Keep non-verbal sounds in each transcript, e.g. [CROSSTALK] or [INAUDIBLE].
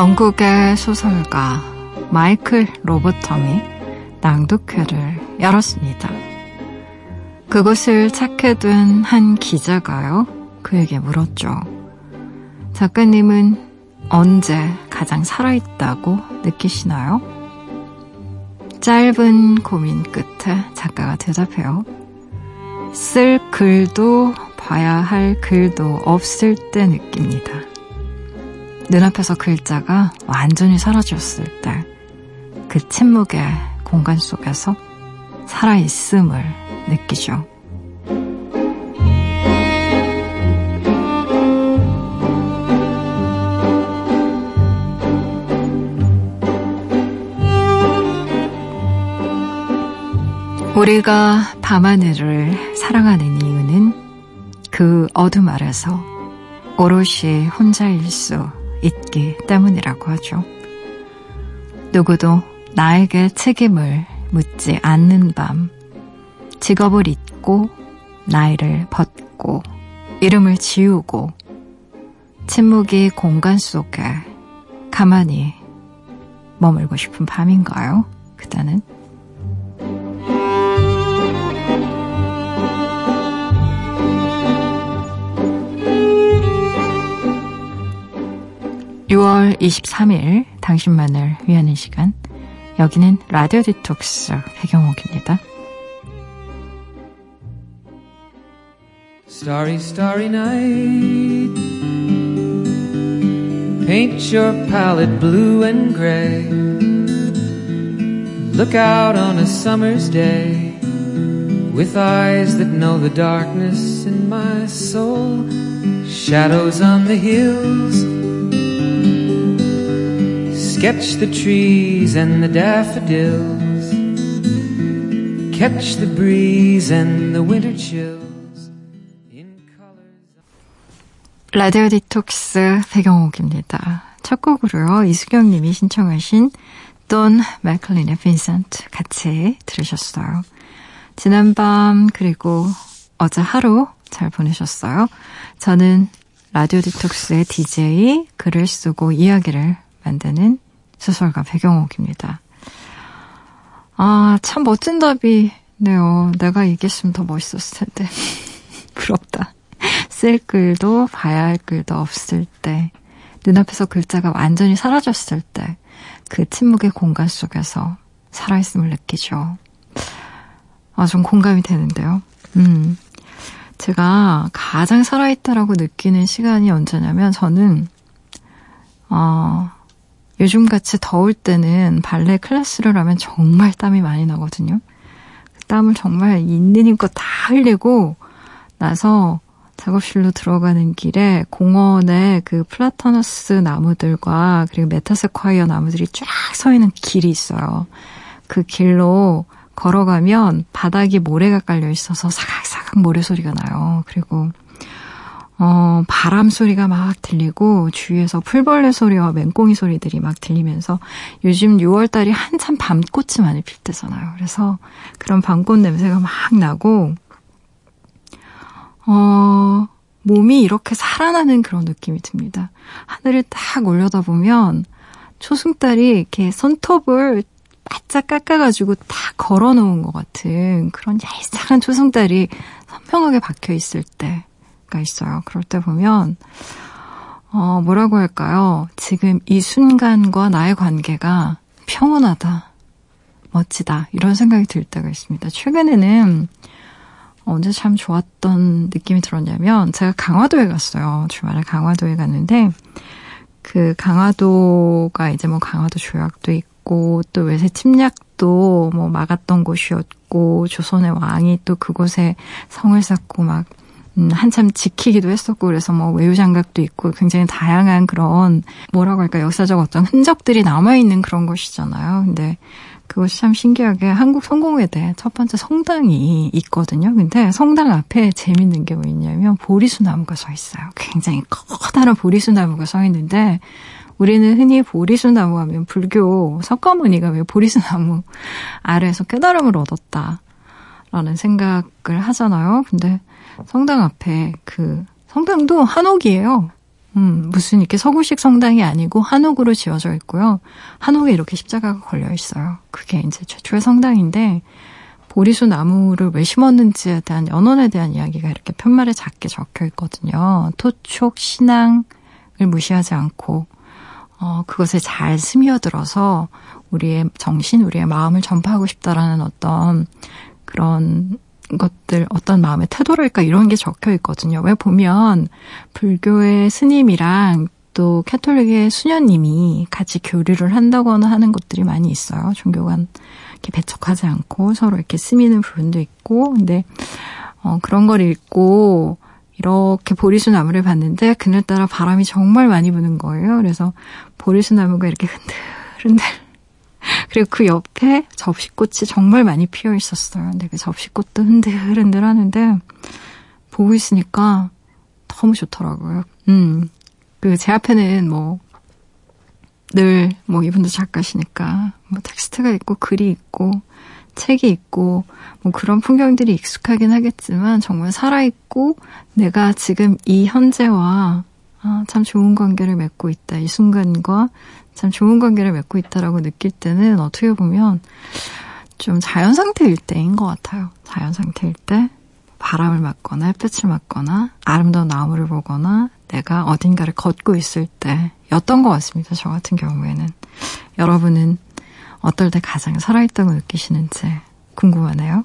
영국의 소설가 마이클 로버텀이 낭독회를 열었습니다. 그곳을 찾게 된 한 기자가요, 그에게 물었죠. 작가님은 언제 가장 살아있다고 느끼시나요? 짧은 고민 끝에 작가가 대답해요. 쓸 글도 봐야 할 글도 없을 때 느낍니다. 눈앞에서 글자가 완전히 사라졌을 때 그 침묵의 공간 속에서 살아있음을 느끼죠. 우리가 밤하늘을 사랑하는 이유는 그 어둠 아래서 오롯이 혼자일 수 있기 때문이라고 하죠. 누구도 나에게 책임을 묻지 않는 밤, 직업을 잊고, 나이를 벗고, 이름을 지우고, 침묵이 공간 속에 가만히 머물고 싶은 밤인가요? 그때는 6월 23일 당신만을 위하는 시간 여기는 라디오 디톡스 배경옥입니다. Starry, starry night Paint your palette blue and gray Look out on a summer's day With eyes that know the darkness in my soul Shadows on the hills Sketch the trees and the daffodils. Catch the breeze and the winter chills. 라디오 디톡스 배경옥입니다. 첫 곡으로요. 이수경 님이 신청하신 돈 맥클린의 빈센트 같이 들으셨어요. 지난밤 그리고 어제 하루 잘 보내셨어요. 저는 라디오 디톡스의 DJ 글을 쓰고 이야기를 만드는 소설가 배경옥입니다. 아, 참 멋진 답이네요. 내가 얘기했으면 더 멋있었을 텐데. [LAUGHS] 부럽다. 쓸 글도 봐야 할 글도 없을 때, 눈앞에서 글자가 완전히 사라졌을 때, 그 침묵의 공간 속에서 살아있음을 느끼죠. 아, 좀 공감이 되는데요. 음. 제가 가장 살아있다라고 느끼는 시간이 언제냐면, 저는, 어, 요즘같이 더울 때는 발레 클래스를 하면 정말 땀이 많이 나거든요. 그 땀을 정말 있는 힘껏 다 흘리고 나서 작업실로 들어가는 길에 공원에 그 플라타너스 나무들과 그리고 메타세콰이어 나무들이 쫙 서 있는 길이 있어요. 그 길로 걸어가면 바닥이 모래가 깔려 있어서 사각사각 모래 소리가 나요. 그리고 어, 바람 소리가 막 들리고 주위에서 풀벌레 소리와 맹꽁이 소리들이 막 들리면서 요즘 6월달이 한참 밤꽃이 많이 필 때잖아요. 그래서 그런 밤꽃 냄새가 막 나고 어, 몸이 이렇게 살아나는 그런 느낌이 듭니다. 하늘을 딱 올려다 보면 초승달이 이렇게 손톱을 바짝 깎아가지고 다 걸어놓은 것 같은 그런 얄쌍한 초승달이 선명하게 박혀 있을 때 때가 있어요. 그럴 때 보면, 어, 뭐라고 할까요? 지금 이 순간과 나의 관계가 평온하다, 멋지다, 이런 생각이 들 때가 있습니다. 최근에는 언제 참 좋았던 느낌이 들었냐면, 제가 강화도에 갔어요. 주말에 강화도에 갔는데, 그 강화도가 이제 뭐 강화도 조약도 있고, 또 외세 침략도 뭐 막았던 곳이었고, 조선의 왕이 또 그곳에 성을 쌓고 막 음, 한참 지키기도 했었고 그래서 뭐 외유장갑도 있고 굉장히 다양한 그런 뭐라고 할까 역사적 어떤 흔적들이 남아 있는 그런 곳이잖아요. 근데 그것이 참 신기하게 한국 성공회대 첫 번째 성당이 있거든요. 근데 성당 앞에 재밌는 게뭐 있냐면 보리수 나무가 서 있어요. 굉장히 커다란 보리수 나무가 서 있는데 우리는 흔히 보리수 나무 하면 불교 석가모니가 왜 보리수 나무 [LAUGHS] 아래에서 깨달음을 얻었다 라는 생각을 하잖아요. 근데 성당 앞에 그 성당도 한옥이에요. 음, 무슨 이렇게 서구식 성당이 아니고 한옥으로 지어져 있고요. 한옥에 이렇게 십자가가 걸려 있어요. 그게 이제 최초의 성당인데 보리수 나무를 왜 심었는지에 대한 연원에 대한 이야기가 이렇게 편말에 작게 적혀 있거든요. 토촉 신앙을 무시하지 않고 어, 그것에 잘 스며들어서 우리의 정신, 우리의 마음을 전파하고 싶다라는 어떤 그런 것들, 어떤 마음의 태도랄까 이런 게 적혀 있거든요. 왜 보면 불교의 스님이랑 또 캐톨릭의 수녀님이 같이 교류를 한다거나 하는 것들이 많이 있어요. 종교 간 이렇게 배척하지 않고 서로 이렇게 스미는 부분도 있고, 근데, 어, 그런 걸 읽고, 이렇게 보리수 나무를 봤는데, 그늘따라 바람이 정말 많이 부는 거예요. 그래서 보리수 나무가 이렇게 흔들흔들. 그리고 그 옆에 접시꽃이 정말 많이 피어 있었어요. 근데 그 접시꽃도 흔들흔들 하는데, 보고 있으니까 너무 좋더라고요. 음. 그 제 앞에는 뭐, 늘, 뭐, 이분도 작가시니까, 뭐, 텍스트가 있고, 글이 있고, 책이 있고, 뭐, 그런 풍경들이 익숙하긴 하겠지만, 정말 살아있고, 내가 지금 이 현재와, 아, 참 좋은 관계를 맺고 있다. 이 순간과 참 좋은 관계를 맺고 있다라고 느낄 때는 어떻게 보면 좀 자연 상태일 때인 것 같아요. 자연 상태일 때 바람을 맞거나 햇볕을 맞거나 아름다운 나무를 보거나 내가 어딘가를 걷고 있을 때였던 것 같습니다. 저 같은 경우에는. 여러분은 어떨 때 가장 살아있다고 느끼시는지 궁금하네요.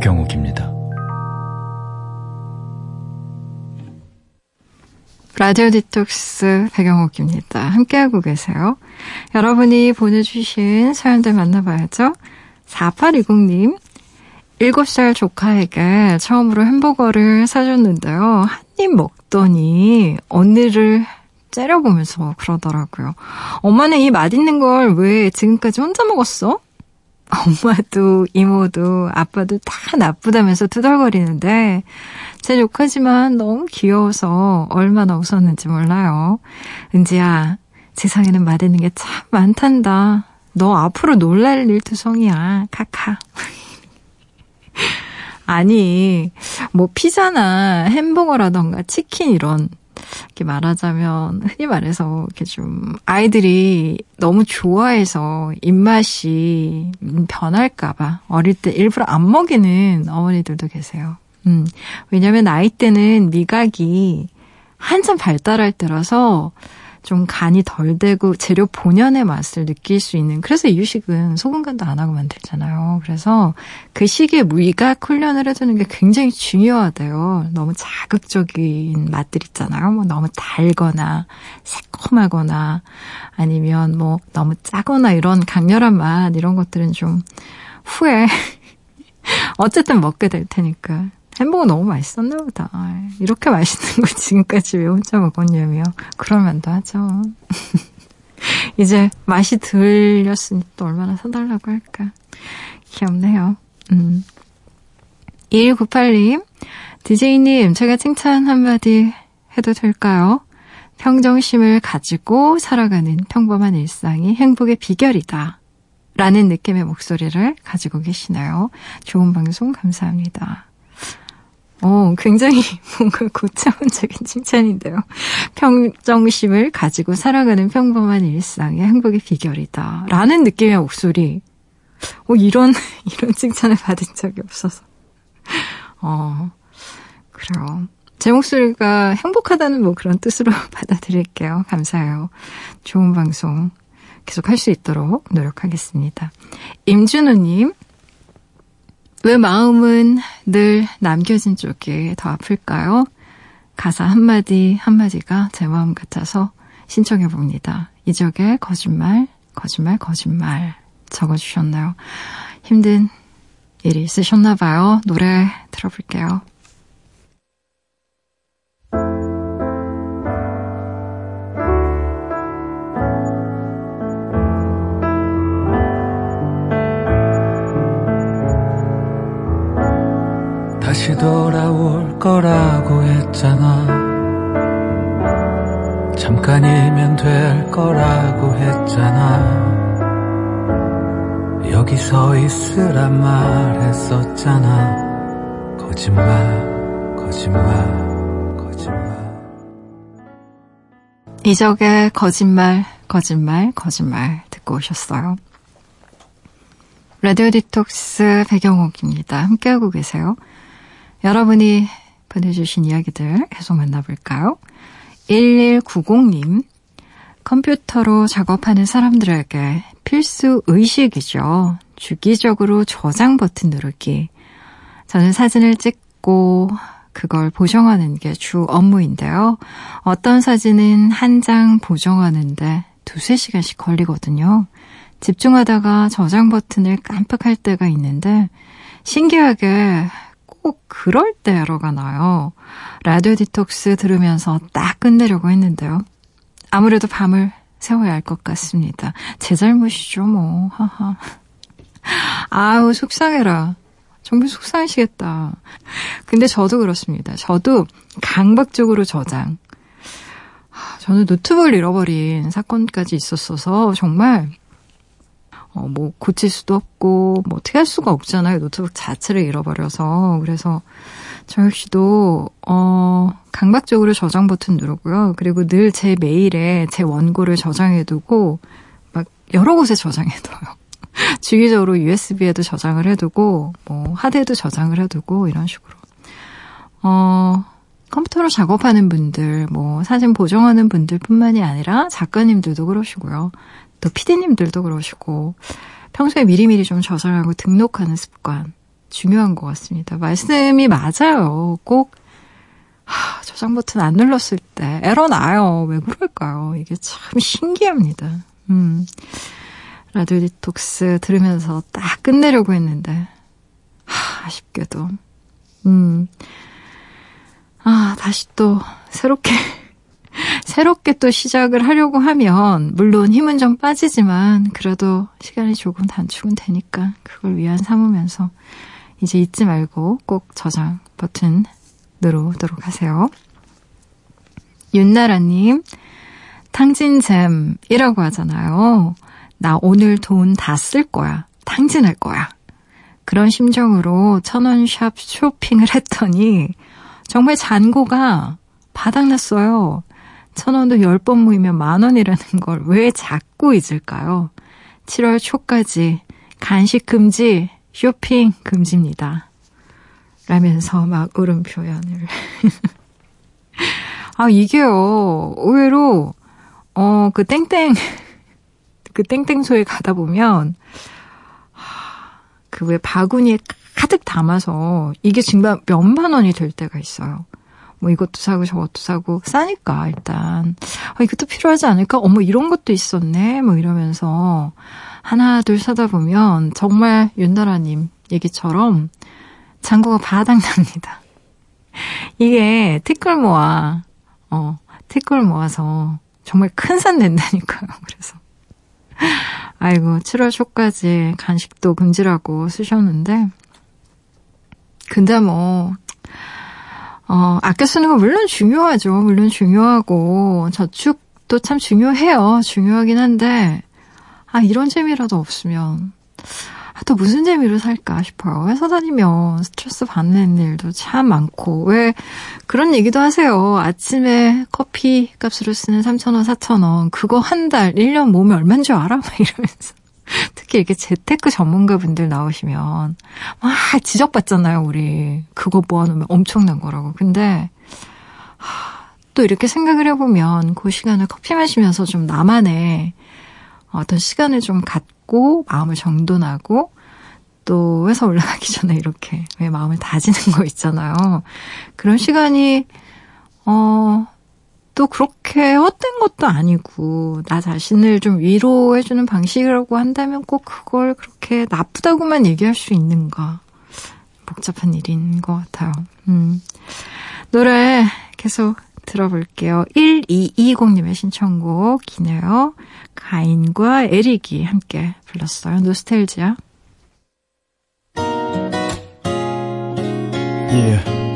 배경옥입니다. 라디오 디톡스 배경옥입니다. 함께하고 계세요. 여러분이 보내주신 사연들 만나봐야죠. 4820님, 7살 조카에게 처음으로 햄버거를 사줬는데요. 한 입 먹더니 언니를 째려보면서 그러더라고요. 엄마는 이 맛있는 걸 왜 지금까지 혼자 먹었어? 엄마도 이모도 아빠도 다 나쁘다면서 투덜거리는데 제 조카지만 너무 귀여워서 얼마나 웃었는지 몰라요. 은지야, 세상에는 맛있는 게 참 많단다. 너 앞으로 놀랄 일투성이야. 카카. [LAUGHS] 아니, 뭐 피자나 햄버거라던가 치킨 이런 이렇게 말하자면 흔히 말해서 이렇게 좀 아이들이 너무 좋아해서 입맛이 변할까봐 어릴 때 일부러 안 먹이는 어머니들도 계세요. 음, 왜냐면 나이 때는 미각이 한참 발달할 때라서 좀 간이 덜 되고 재료 본연의 맛을 느낄 수 있는 그래서 이유식은 소금 간도 안 하고 만들잖아요. 그래서 그 시기에 미각 훈련을 해주는 게 굉장히 중요하대요. 너무 자극적인 맛들 있잖아요. 뭐 너무 달거나 새콤하거나 아니면 뭐 너무 짜거나 이런 강렬한 맛 이런 것들은 좀 후에 [LAUGHS] 어쨌든 먹게 될 테니까 햄버거 너무 맛있었나 보다. 이렇게 맛있는 거 [LAUGHS] 지금까지 왜 혼자 먹었냐며. 그럴 만도 하죠. [LAUGHS] 이제 맛이 들렸으니 또 얼마나 사달라고 할까. 귀엽네요. 음. 2198님, DJ님, 제가 칭찬 한마디 해도 될까요? 평정심을 가지고 살아가는 평범한 일상이 행복의 비결이다. 라는 느낌의 목소리를 가지고 계시나요? 좋은 방송 감사합니다. 어, 굉장히 [LAUGHS] 뭔가 고차원적인 칭찬인데요. 평정심을 가지고 살아가는 평범한 일상의 행복의 비결이다. 라는 느낌의 목소리. 어, 이런, [LAUGHS] 이런 칭찬을 받은 적이 없어서. 어, 그래요. 제 목소리가 행복하다는 뭐 그런 뜻으로 [LAUGHS] 받아들일게요. 감사해요. 좋은 방송 계속 할 수 있도록 노력하겠습니다. 임준호님, 왜 마음은 늘 남겨진 쪽이 더 아플까요? 가사 한마디 한마디가 제 마음 같아서 신청해 봅니다. 이적의 거짓말, 거짓말, 거짓말 적어주셨나요? 힘든 일이 있으셨나 봐요. 노래 들어볼게요. 다시 돌아올 거라고 했잖아. 잠깐이면 될 거라고 했잖아. 여기 서 있으란 말했었잖아. 거짓말, 거짓말, 거짓말. 이적의 거짓말, 거짓말, 거짓말 듣고 오셨어요. 라디오 디톡스 배경옥입니다. 함께하고 계세요. 여러분이 보내주신 이야기들 계속 만나볼까요? 1190님, 컴퓨터로 작업하는 사람들에게 필수 의식이죠. 주기적으로 저장 버튼 누르기. 저는 사진을 찍고 그걸 보정하는 게 주 업무인데요. 어떤 사진은 한 장 보정하는데 두세 시간씩 걸리거든요. 집중하다가 저장 버튼을 깜빡할 때가 있는데 신기하게 꼭 그럴 때 에러가 나요. 라디오 디톡스 들으면서 딱 끝내려고 했는데요. 아무래도 밤을 세워야 할 것 같습니다. 제 잘못이죠, 뭐. 하하. 아우, 속상해라. 정말 속상하시겠다. 근데 저도 그렇습니다. 저도 강박적으로 저장. 저는 노트북을 잃어버린 사건까지 있었어서 정말 어, 뭐 고칠 수도 없고 뭐 어떻게 할 수가 없잖아요. 노트북 자체를 잃어버려서 그래서 저 역시도 어 강박적으로 저장 버튼 누르고요. 그리고 늘 제 메일에 제 원고를 저장해두고 막 여러 곳에 저장해둬요. [LAUGHS] 주기적으로 USB에도 저장을 해두고 뭐 하드에도 저장을 해두고 이런 식으로 어 컴퓨터로 작업하는 분들, 뭐 사진 보정하는 분들뿐만이 아니라 작가님들도 그러시고요. 또 피디님들도 그러시고 평소에 미리미리 좀 저장하고 등록하는 습관 중요한 것 같습니다. 말씀이 맞아요. 꼭 하, 저장 버튼 안 눌렀을 때 에러 나요. 왜 그럴까요? 이게 참 신기합니다. 음. 라디오 디톡스 들으면서 딱 끝내려고 했는데 하, 아쉽게도 음. 아, 다시 또 새롭게 [LAUGHS] 새롭게 또 시작을 하려고 하면 물론 힘은 좀 빠지지만 그래도 시간이 조금 단축은 되니까 그걸 위안 삼으면서 이제 잊지 말고 꼭 저장 버튼 누르도록 하세요. 윤나라님, 탕진잼이라고 하잖아요. 나 오늘 돈 다 쓸 거야. 탕진할 거야. 그런 심정으로 천원샵 쇼핑을 했더니 정말 잔고가 바닥났어요. 천 원도 열 번 모이면 만 원이라는 걸 왜 자꾸 잊을까요? 7월 초까지 간식 금지, 쇼핑 금지입니다. 라면서 막 울음 표현을. [LAUGHS] 아, 이게요, 의외로, 어, 그 땡땡, [LAUGHS] 그 땡땡소에 가다 보면, 그 왜 바구니에 가득 담아서 이게 정말 몇만 원이 될 때가 있어요. 뭐 이것도 사고 저것도 사고 싸니까 일단 아, 이것도 필요하지 않을까? 어머 이런 것도 있었네. 뭐 이러면서 하나 둘 사다 보면 정말 윤나라님 얘기처럼 잔고가 바닥납니다. [LAUGHS] 이게 티끌 모아 어 티끌 모아서 정말 큰 산 낸다니까요. [LAUGHS] 그래서 아이고 7월 초까지 간식도 금지라고 쓰셨는데 근데 뭐 어, 아껴 쓰는 건 물론 중요하죠. 물론 중요하고, 저축도 참 중요해요. 중요하긴 한데, 아, 이런 재미라도 없으면, 아, 또 무슨 재미로 살까 싶어요. 회사 다니면 스트레스 받는 일도 참 많고, 왜 그런 얘기도 하세요. 아침에 커피 값으로 쓰는 3,000원, 4,000원, 그거 한 달, 1년 모으면 얼마인 줄 알아? [LAUGHS] 막 이러면서. [LAUGHS] 특히 이렇게 재테크 전문가분들 나오시면 막 지적받잖아요, 우리. 그거 모아놓으면 엄청난 거라고. 근데 또 이렇게 생각을 해보면 그 시간을 커피 마시면서 좀 나만의 어떤 시간을 좀 갖고 마음을 정돈하고 또 회사 올라가기 [LAUGHS] 전에 이렇게 왜 마음을 다지는 거 있잖아요. 그런 시간이 어, 또 그렇게 헛된 것도 아니고, 나 자신을 좀 위로해주는 방식이라고 한다면 꼭 그걸 그렇게 나쁘다고만 얘기할 수 있는가. 복잡한 일인 것 같아요. 음. 노래 계속 들어볼게요. 1220님의 신청곡이네요. 가인과 에릭이 함께 불렀어요. 노스텔지아. Yeah.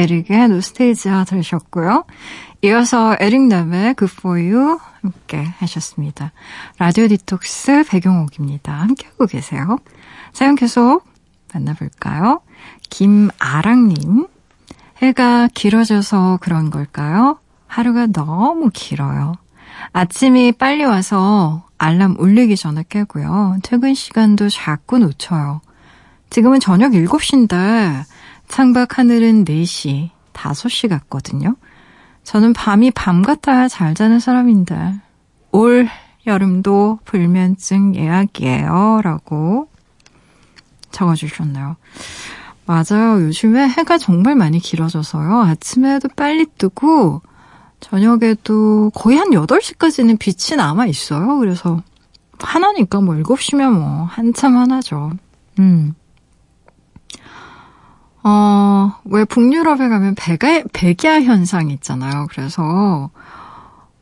에릭의 노스테이지아 들으셨고요. 이어서 에릭남의 You 함께 하셨습니다. 라디오 디톡스 배경옥입니다. 함께하고 계세요. 사연 계속 만나볼까요? 김아랑님. 해가 길어져서 그런 걸까요? 하루가 너무 길어요. 아침이 빨리 와서 알람 울리기 전에 깨고요. 퇴근 시간도 자꾸 놓쳐요. 지금은 저녁 7시인데 창밖 하늘은 4시, 5시 같거든요. 저는 밤이 밤 같아야 잘 자는 사람인데 올 여름도 불면증 예약이에요. 라고 적어주셨네요. 맞아요. 요즘에 해가 정말 많이 길어져서요. 아침에도 빨리 뜨고 저녁에도 거의 한 8시까지는 빛이 남아 있어요. 그래서 하나니까 뭐 7시면 뭐 한참 하나죠. 음. 어, 왜 북유럽에 가면 백야, 백야 현상 있잖아요. 그래서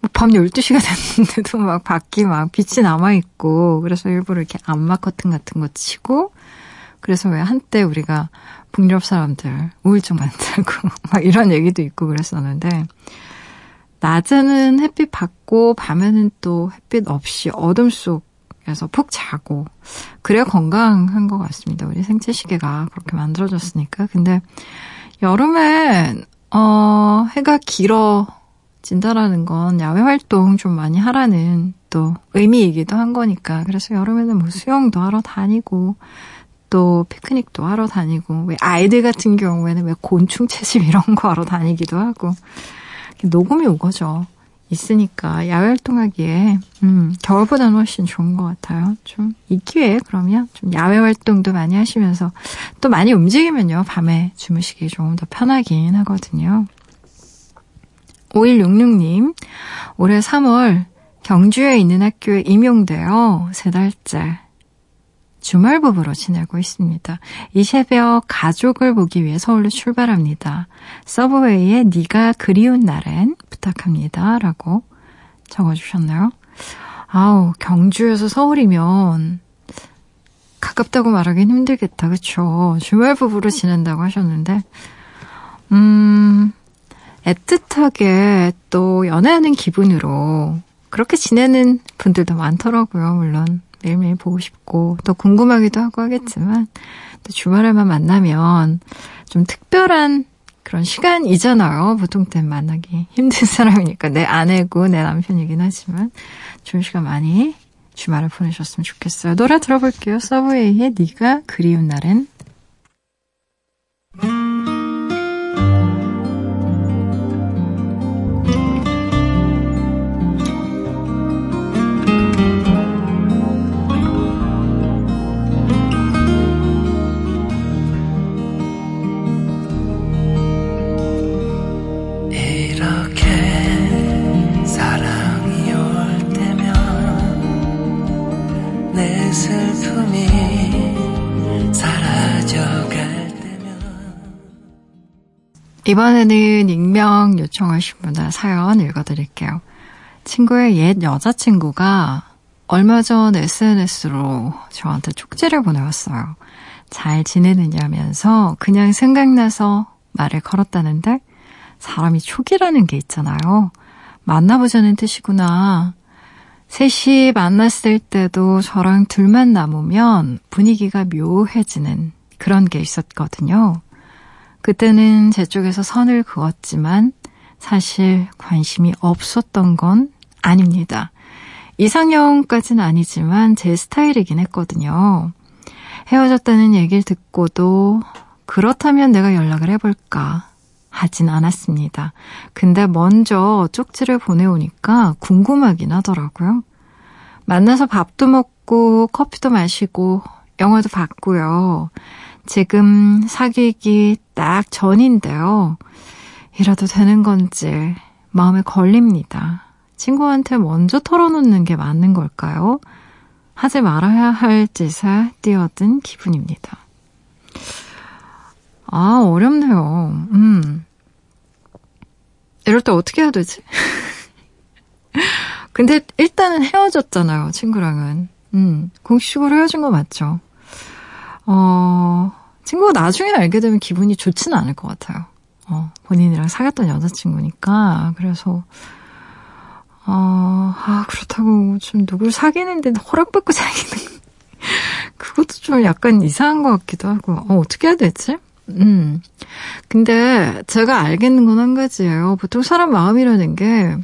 뭐밤 12시가 [LAUGHS] 됐는데도 막 밖이 막 빛이 남아있고, 그래서 일부러 이렇게 암막 커튼 같은 거 치고, 그래서 왜 한때 우리가 북유럽 사람들 우울증 많다고 [LAUGHS] 막 이런 얘기도 있고 그랬었는데, 낮에는 햇빛 받고, 밤에는 또 햇빛 없이 어둠 속 에서 푹 자고, 그래야 건강한 것 같습니다. 우리 생체 시계가 그렇게 만들어졌으니까. 근데 여름엔 어 해가 길어진다라는 건 야외 활동 좀 많이 하라는 또 의미이기도 한 거니까. 그래서 여름에는 뭐 수영도 하러 다니고 또 피크닉도 하러 다니고 왜 아이들 같은 경우에는 왜 곤충 채집 이런 거 하러 다니기도 하고 녹음이 오거죠. 있으니까 야외 활동하기에 음, 겨울보다는 훨씬 좋은 것 같아요. 좀 이 기회에 그러면 좀 야외 활동도 많이 하시면서 또 많이 움직이면요 밤에 주무시기 조금 더 편하긴 하거든요. 5166님 올해 3월 경주에 있는 학교에 임용되어 세 달째 주말 부부로 지내고 있습니다. 이 새벽 가족을 보기 위해 서울로 출발합니다. 서브웨이에 네가 그리운 날엔 부탁합니다. 라고 적어주셨나요? 아우, 경주에서 서울이면 가깝다고 말하긴 힘들겠다. 그쵸? 주말 부부로 지낸다고 하셨는데 음, 애틋하게 또 연애하는 기분으로 그렇게 지내는 분들도 많더라고요. 물론 매일매일 보고 싶고 또 궁금하기도 하고 하겠지만 또 주말에만 만나면 좀 특별한 그런 시간이잖아요. 보통 때 만나기 힘든 [LAUGHS] 사람이니까 내 아내고 내 남편이긴 하지만 좋은 시간 많이 주말을 보내셨으면 좋겠어요. 노래 들어볼게요. 서브웨이의 네가 그리운 날엔 이번에는 익명 요청하신 분의 사연 읽어드릴게요. 친구의 옛 여자친구가 얼마 전 SNS로 저한테 쪽지를 보내왔어요. 잘 지내느냐면서 그냥 생각나서 말을 걸었다는데 사람이 촉이라는 게 있잖아요. 만나보자는 뜻이구나. 셋이 만났을 때도 저랑 둘만 남으면 분위기가 묘해지는 그런 게 있었거든요. 그때는 제 쪽에서 선을 그었지만 사실 관심이 없었던 건 아닙니다. 이상형까지는 아니지만 제 스타일이긴 했거든요. 헤어졌다는 얘기를 듣고도 그렇다면 내가 연락을 해볼까 하진 않았습니다. 근데 먼저 쪽지를 보내오니까 궁금하긴 하더라고요. 만나서 밥도 먹고 커피도 마시고 영화도 봤고요. 지금 사귀기 딱 전인데요. 이라도 되는 건지 마음에 걸립니다. 친구한테 먼저 털어놓는 게 맞는 걸까요? 하지 말아야 할 짓에 뛰어든 기분입니다. 아, 어렵네요. 음. 이럴 때 어떻게 해야 되지? [LAUGHS] 근데 일단은 헤어졌잖아요, 친구랑은. 음, 공식적으로 헤어진 거 맞죠? 어, 친구가 나중에 알게 되면 기분이 좋지는 않을 것 같아요. 어, 본인이랑 사귀었던 여자친구니까. 그래서, 어, 아, 그렇다고 좀 누굴 사귀는데 허락받고 [LAUGHS] 사귀는, 그것도 좀 약간 이상한 것 같기도 하고, 어, 어떻게 해야 되지? 음. 근데 제가 알겠는 건 한 가지예요. 보통 사람 마음이라는 게,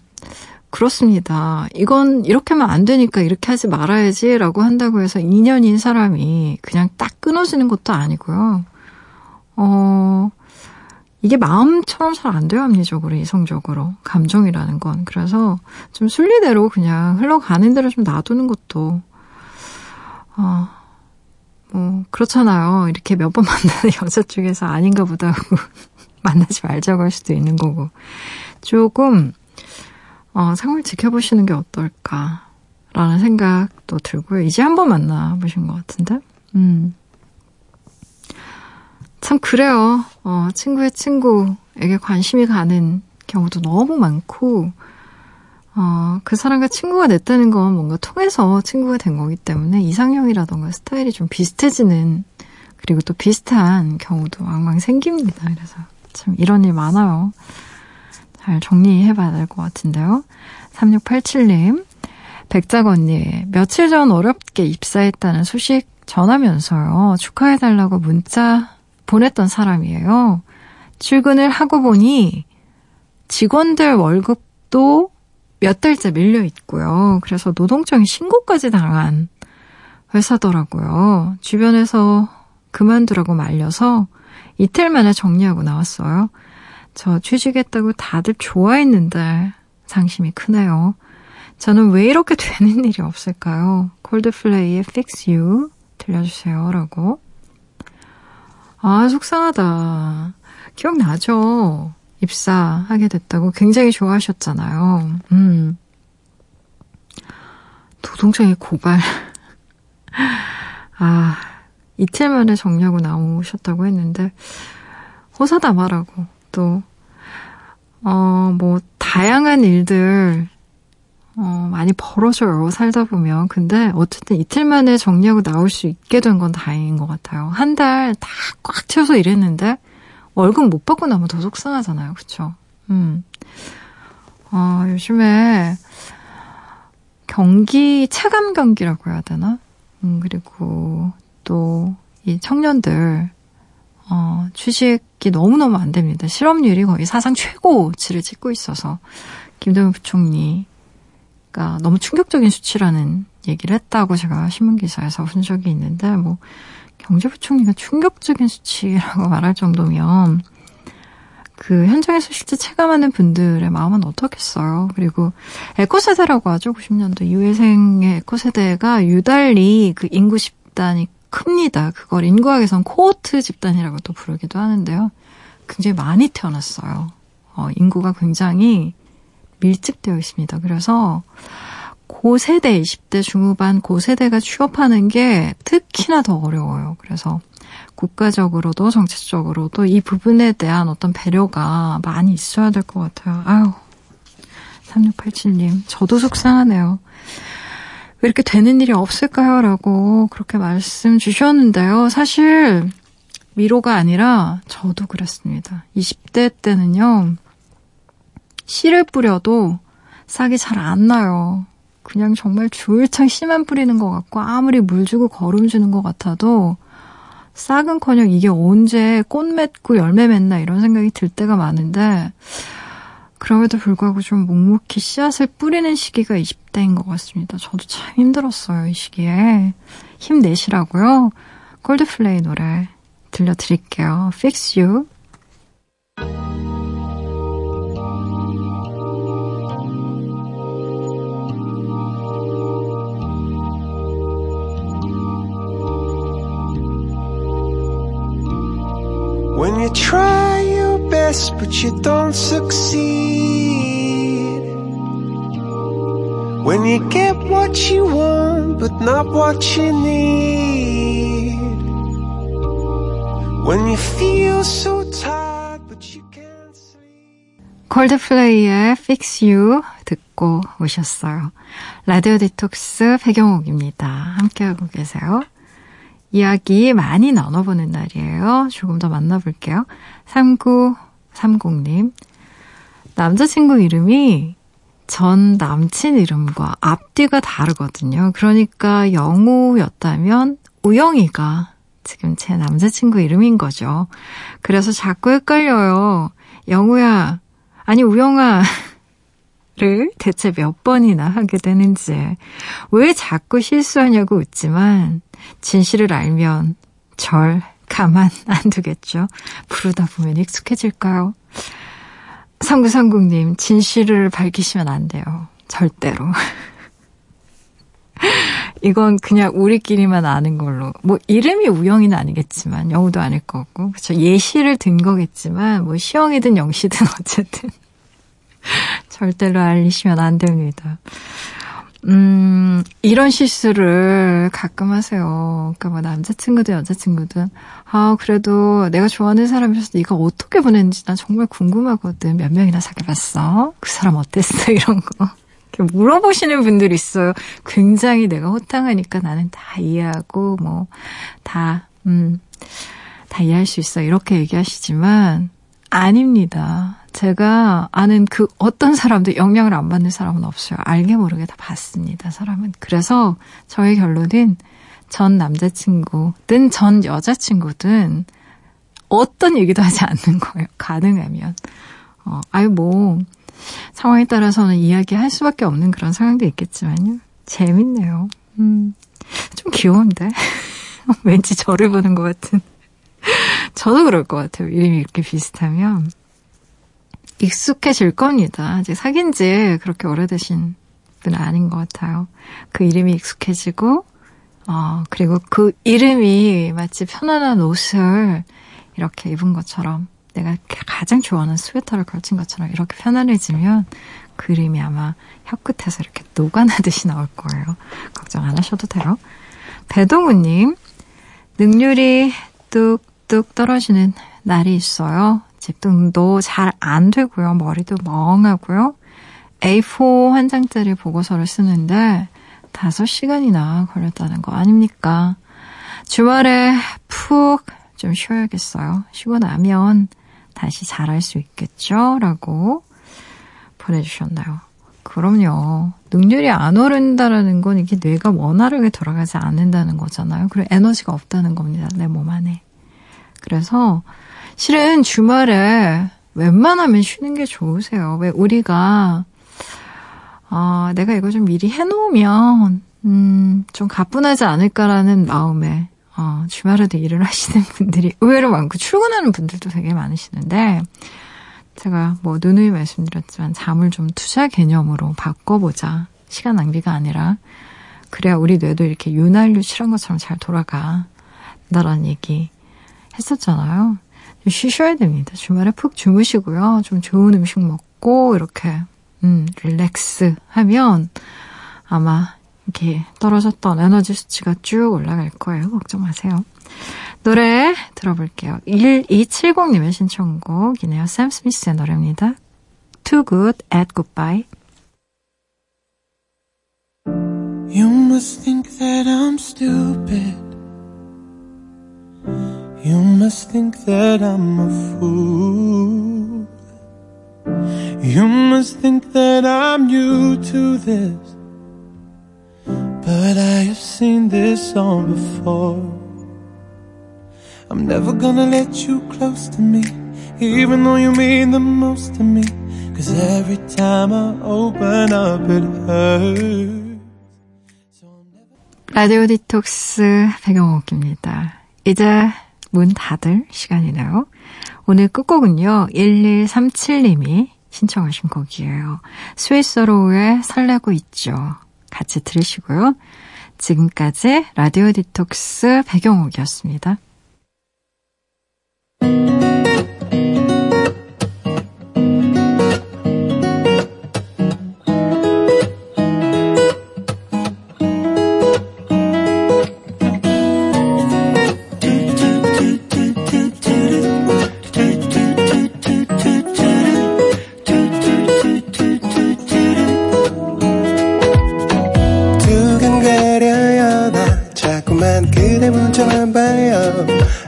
그렇습니다. 이건 이렇게 하면 안 되니까 이렇게 하지 말아야지라고 한다고 해서 2년인 사람이 그냥 딱 끊어지는 것도 아니고요. 어, 이게 마음처럼 잘 안 돼요, 합리적으로, 이성적으로. 감정이라는 건. 그래서 좀 순리대로 그냥 흘러가는 대로 좀 놔두는 것도, 어, 뭐, 그렇잖아요. 이렇게 몇 번 [LAUGHS] 만나는 여자 중에서 아닌가 보다 하고 [LAUGHS] 만나지 말자고 할 수도 있는 거고. 조금, 어, 상을 지켜보시는 게 어떨까라는 생각도 들고요. 이제 한번 만나보신 것 같은데. 음. 참 그래요. 어, 친구의 친구에게 관심이 가는 경우도 너무 많고, 어, 그 사람과 친구가 됐다는 건 뭔가 통해서 친구가 된 거기 때문에 이상형이라던가 스타일이 좀 비슷해지는, 그리고 또 비슷한 경우도 왕왕 생깁니다. 그래서 참 이런 일 많아요. 잘 정리해 봐야 될 것 같은데요. 3687님, 백작 언니, 며칠 전 어렵게 입사했다는 소식 전하면서요. 축하해달라고 문자 보냈던 사람이에요. 출근을 하고 보니 직원들 월급도 몇 달째 밀려 있고요. 그래서 노동청에 신고까지 당한 회사더라고요. 주변에서 그만두라고 말려서 이틀 만에 정리하고 나왔어요. 저 취직했다고 다들 좋아했는데 상심이 크네요. 저는 왜 이렇게 되는 일이 없을까요? 콜드플레이의 Fix You 들려주세요. 라고. 아, 속상하다. 기억나죠? 입사하게 됐다고 굉장히 좋아하셨잖아요. 음. 노동청의 고발. 아, 이틀 만에 정리하고 나오셨다고 했는데, 호사다마라고 또, 어, 뭐, 다양한 일들, 어, 많이 벌어져요, 살다 보면. 근데 어쨌든 이틀 만에 정리하고 나올 수 있게 된 건 다행인 것 같아요. 한 달 다 꽉 채워서 일했는데, 월급 못 받고 나면 더 속상하잖아요. 그쵸? 음. 어, 요즘에, 경기, 체감 경기라고 해야 되나? 음, 그리고 또, 이 청년들, 어, 취직이 너무너무 안 됩니다. 실업률이 거의 사상 최고치를 찍고 있어서 김대중 부총리가 너무 충격적인 수치라는 얘기를 했다고 제가 신문기사에서 본 적이 있는데 뭐 경제부총리가 충격적인 수치라고 [LAUGHS] 말할 정도면 그 현장에서 실제 체감하는 분들의 마음은 어떻겠어요. 그리고 에코세대라고 하죠. 90년도 이후생의 에코세대가 유달리 그 인구 집단이 큽니다. 그걸 인구학에선 코호트 집단이라고 또 부르기도 하는데요. 굉장히 많이 태어났어요. 어, 인구가 굉장히 밀집되어 있습니다. 그래서 고세대, 20대 중후반 고세대가 취업하는 게 특히나 더 어려워요. 그래서 국가적으로도 정책적으로도 이 부분에 대한 어떤 배려가 많이 있어야 될 것 같아요. 아유, 3687님, 저도 속상하네요. 왜 이렇게 되는 일이 없을까요? 라고 그렇게 말씀 주셨는데요. 사실, 위로가 아니라 저도 그랬습니다. 20대 때는요, 씨를 뿌려도 싹이 잘 안 나요. 그냥 정말 줄창 씨만 뿌리는 것 같고, 아무리 물 주고 거름 주는 것 같아도, 싹은커녕 이게 언제 꽃 맺고 열매 맺나 이런 생각이 들 때가 많은데 그럼에도 불구하고 좀 묵묵히 씨앗을 뿌리는 시기가 20대인 것 같습니다. 저도 참 힘들었어요, 이 시기에. 힘내시라고요. 콜드플레이 노래 들려드릴게요. Fix You. When you try your best but you don't succeed. When you get what you want but not what you need. When you feel so tired but you can't sleep. 콜드플레이의 Fix You 듣고 오셨어요. 라디오 디톡스 배경옥입니다. 함께하고 계세요. 이야기 많이 나눠보는 날이에요. 조금 더 만나볼게요. 3930님. 남자친구 이름이 전 남친 이름과 앞뒤가 다르거든요. 그러니까 영우였다면 우영이가 지금 제 남자친구 이름인 거죠. 그래서 자꾸 헷갈려요. 영우야, 아니 우영아. 를 대체 몇 번이나 하게 되는지 왜 자꾸 실수하냐고 웃지만 진실을 알면 절 가만 안 두겠죠. 부르다 보면 익숙해질까요? 상구상국님 진실을 밝히시면 안 돼요. 절대로. [LAUGHS] 이건 그냥 우리끼리만 아는 걸로. 뭐 이름이 우영이는 아니겠지만 영우도 아닐 거고. 그렇죠. 예시를 든 거겠지만 뭐 시영이든 영씨든 [LAUGHS] 어쨌든 절대로 알리시면 안 됩니다. 음, 이런 실수를 가끔 하세요. 그러니까 뭐 남자친구든 여자친구든, 아, 그래도 내가 좋아하는 사람이어서 네가 어떻게 보냈는지 난 정말 궁금하거든. 몇 명이나 사귀어봤어? 그 사람 어땠어? [LAUGHS] 이런 거. 물어보시는 분들이 있어요. 굉장히 내가 호탕하니까 나는 다 이해하고, 뭐, 다, 음, 다 이해할 수 있어. 이렇게 얘기하시지만, 아닙니다. 제가 아는 그 어떤 사람도 영향을 안 받는 사람은 없어요. 알게 모르게 다 받습니다, 사람은. 그래서 저의 결론은 전 남자친구든 전 여자친구든 어떤 얘기도 하지 않는 거예요. 가능하면. 어, 아유, 뭐, 상황에 따라서는 이야기할 수밖에 없는 그런 상황도 있겠지만요. 재밌네요. 음, 좀 귀여운데? [LAUGHS] 왠지 저를 보는 것 같은. 저도 그럴 것 같아요. 이름이 이렇게 비슷하면. 익숙해질 겁니다. 아직 사귄 지 그렇게 오래되신 분은 아닌 것 같아요. 그 이름이 익숙해지고, 어, 그리고 그 이름이 마치 편안한 옷을 이렇게 입은 것처럼 내가 가장 좋아하는 스웨터를 걸친 것처럼 이렇게 편안해지면 그 이름이 아마 혀끝에서 이렇게 녹아나듯이 나올 거예요. 걱정 안 하셔도 돼요. 배동우님, 능률이 뚝뚝 떨어지는 날이 있어요. 집중도 잘 안 되고요. 머리도 멍하고요. A4 한 장짜리 보고서를 쓰는데 5시간이나 걸렸다는 거 아닙니까? 주말에 푹 좀 쉬어야겠어요. 쉬고 나면 다시 잘할 수 있겠죠? 라고 보내주셨나요? 그럼요. 능률이 안 오른다라는 건 이게 뇌가 원활하게 돌아가지 않는다는 거잖아요. 그리고 에너지가 없다는 겁니다. 내 몸 안에. 그래서 실은 주말에 웬만하면 쉬는 게 좋으세요. 왜 우리가 아, 내가 이거 좀 미리 해놓으면 음, 좀 가뿐하지 않을까라는 마음에 어, 주말에도 일을 [LAUGHS] 하시는 분들이 의외로 많고 출근하는 분들도 되게 많으시는데 제가 뭐 누누이 말씀드렸지만 잠을 좀 투자 개념으로 바꿔보자. 시간 낭비가 아니라 그래야 우리 뇌도 이렇게 윤활유 칠한 것처럼 잘 돌아가. 나라는 얘기 했었잖아요. 쉬셔야 됩니다. 주말에 푹 주무시고요. 좀 좋은 음식 먹고 이렇게 음, 릴렉스 하면 아마 이렇게 떨어졌던 에너지 수치가 쭉 올라갈 거예요. 걱정 마세요. 노래 들어볼게요. 1270님의 신청곡이네요. 샘 스미스의 노래입니다. Too Good at Goodbye. You must think that I'm stupid. You must think that I'm a fool. You must think that I'm new to this. But I have seen this song before. I'm never gonna let you close to me, even though you mean the most to me. Cause every time I open up, it hurts. 라디오 디톡스 배경옥입니다. 이제 문 닫을 시간이네요. 오늘 끝곡은요, 1137님이 신청하신 곡이에요. 스위스로우의 설레고 있죠. 같이 들으시고요. 지금까지 라디오 디톡스 배경옥이었습니다.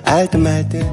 uit de mij dit